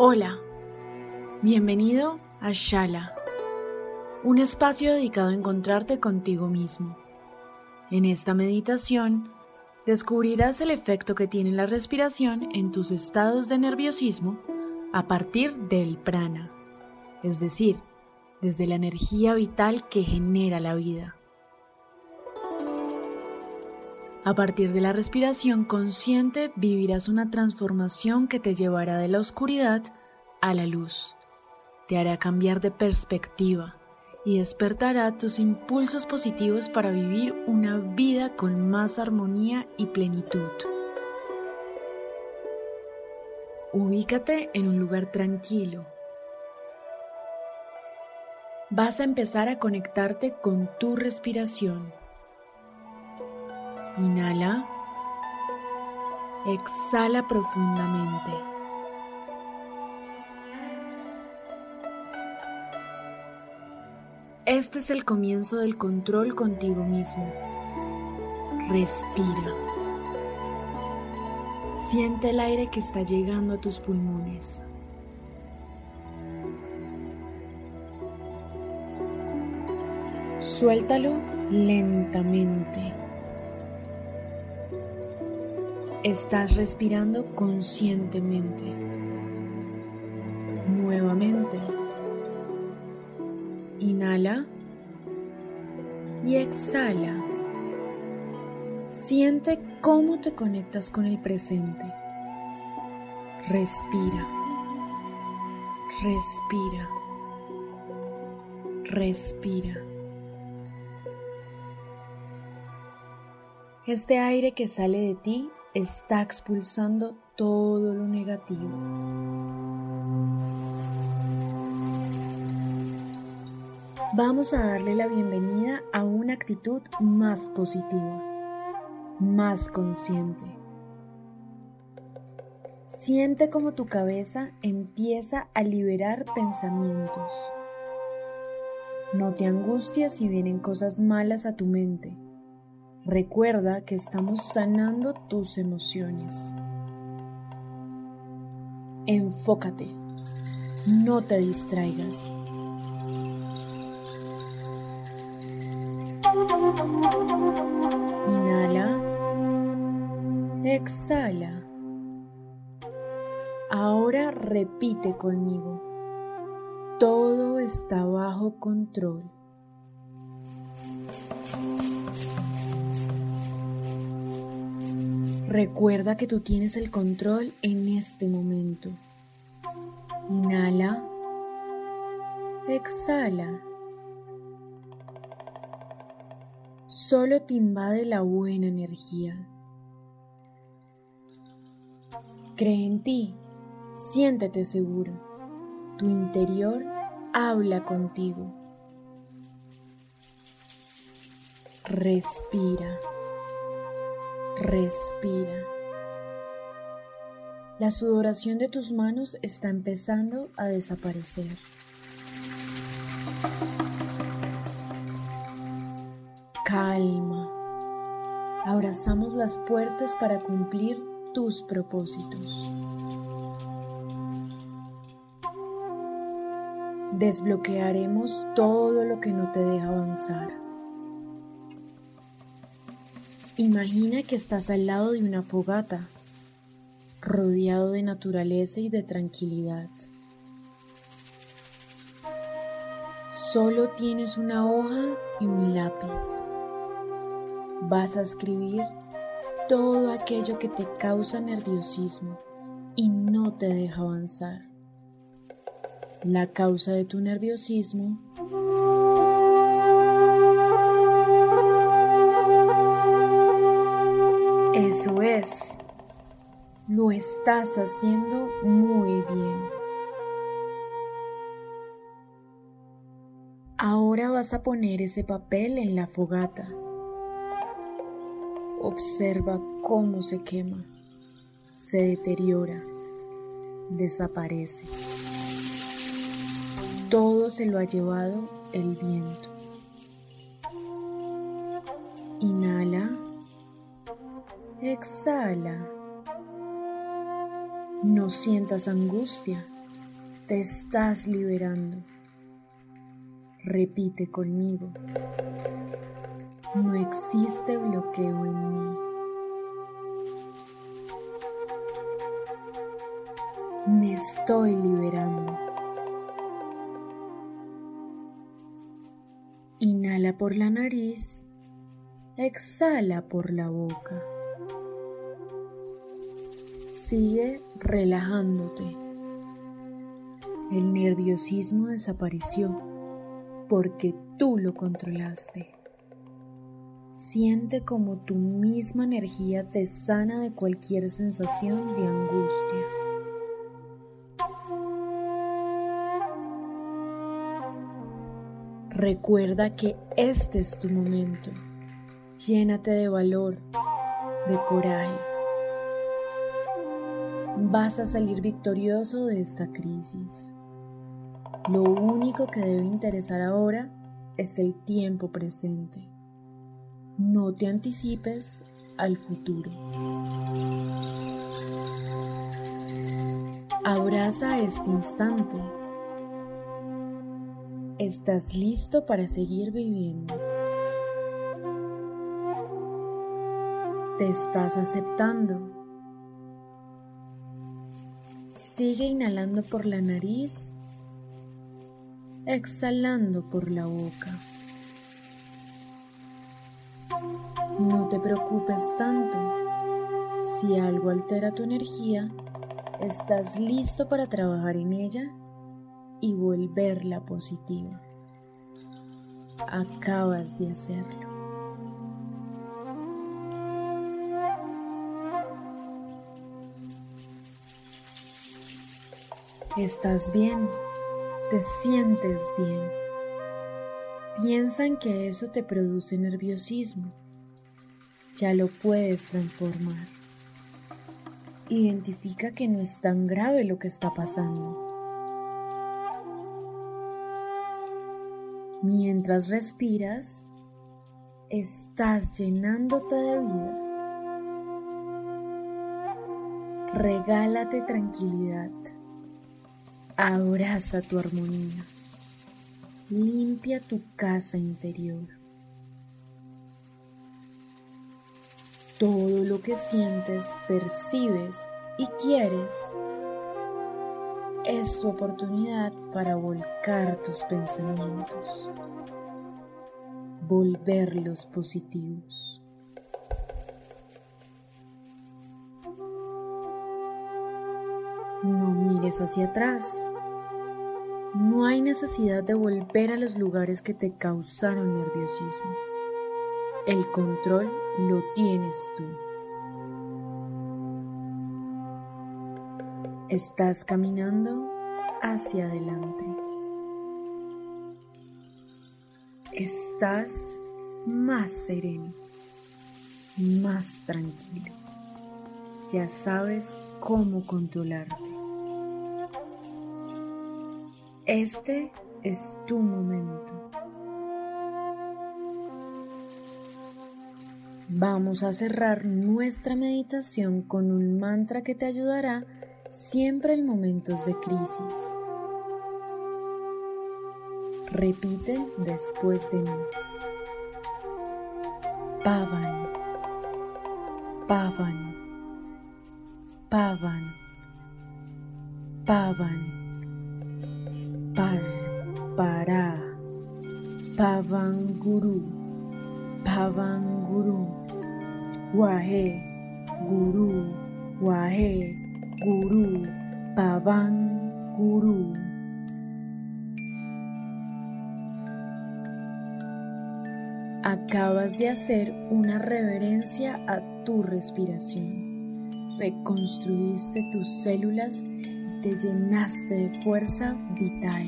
Hola, bienvenido a Shala, un espacio dedicado a encontrarte contigo mismo. En esta meditación, descubrirás el efecto que tiene la respiración en tus estados de nerviosismo a partir del prana, es decir, desde la energía vital que genera la vida. A partir de la respiración consciente vivirás una transformación que te llevará de la oscuridad a la luz. Te hará cambiar de perspectiva y despertará tus impulsos positivos para vivir una vida con más armonía y plenitud. Ubícate en un lugar tranquilo. Vas a empezar a conectarte con tu respiración. Inhala. Exhala profundamente. Este es el comienzo del control contigo mismo. Respira. Siente el aire que está llegando a tus pulmones. Suéltalo lentamente. Estás respirando conscientemente. Nuevamente. Inhala y exhala. Siente cómo te conectas con el presente. Respira. Respira. Respira. Este aire que sale de ti está expulsando todo lo negativo. Vamos a darle la bienvenida a una actitud más positiva, más consciente. Siente como tu cabeza empieza a liberar pensamientos. No te angusties si vienen cosas malas a tu mente. Recuerda que estamos sanando tus emociones. Enfócate. No te distraigas. Inhala. Exhala. Ahora repite conmigo. Todo está bajo control. Recuerda que tú tienes el control en este momento. Inhala. Exhala. Solo te invade la buena energía. Cree en ti, siéntete seguro. Tu interior habla contigo. Respira. Respira. La sudoración de tus manos está empezando a desaparecer. Calma. Abrazamos las puertas para cumplir tus propósitos. Desbloquearemos todo lo que no te deja avanzar. Imagina que estás al lado de una fogata. rodeado de naturaleza y de tranquilidad. Solo tienes una hoja y un lápiz. Vas a escribir todo aquello que te causa nerviosismo y no te deja avanzar. La causa de tu nerviosismo Eso es. Lo estás haciendo muy bien. Ahora vas a poner ese papel en la fogata. Observa cómo se quema, se deteriora, desaparece. Todo se lo ha llevado el viento. Inhala. Exhala. No sientas angustia. Te estás liberando. Repite conmigo. No existe bloqueo en mí. Me estoy liberando. Inhala por la nariz, exhala por la boca. Sigue relajándote. El nerviosismo desapareció porque tú lo controlaste. Siente como tu misma energía te sana de cualquier sensación de angustia. Recuerda que este es tu momento. Llénate de valor, de coraje vas a salir victorioso de esta crisis. Lo único que debe interesar ahora es el tiempo presente. No te anticipes al futuro. Abraza este instante. Estás listo para seguir viviendo. Te estás aceptando Sigue inhalando por la nariz, exhalando por la boca. No te preocupes tanto. Si algo altera tu energía, estás listo para trabajar en ella y volverla positiva. Acabas de hacerlo. Estás bien, te sientes bien. Piensa en que eso te produce nerviosismo. Ya lo puedes transformar. Identifica que no es tan grave lo que está pasando. Mientras respiras, estás llenándote de vida. Regálate tranquilidad. Abraza tu armonía. Limpia tu casa interior. Todo lo que sientes, percibes y quieres es tu oportunidad para volcar tus pensamientos, volverlos positivos. No mires hacia atrás. No hay necesidad de volver a los lugares que te causaron nerviosismo. El control lo tienes tú. Estás caminando hacia adelante. Estás más sereno, más tranquilo. Ya sabes cómo controlarte. Este es tu momento. Vamos a cerrar nuestra meditación con un mantra que te ayudará siempre en momentos de crisis. Repite después de mí. Pavan, Pavan, Pavan, Pavan, Par, Para, Pavan Guru, Pavan Guru, Wahe, Guru, Wahe, Guru, Pavan Guru. Acabas de hacer una reverencia a tu respiración. Reconstruiste tus células y te llenaste de fuerza vital.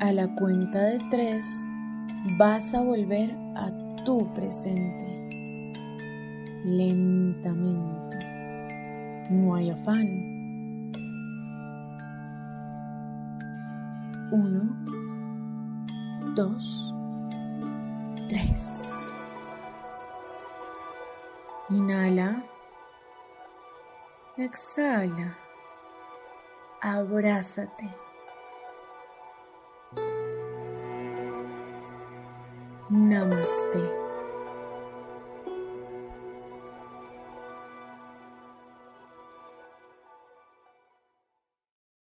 A la cuenta de tres vas a volver a tu presente. Lentamente. No hay afán. Uno dos, tres. Inhala. Exhala. Abrázate. Namaste.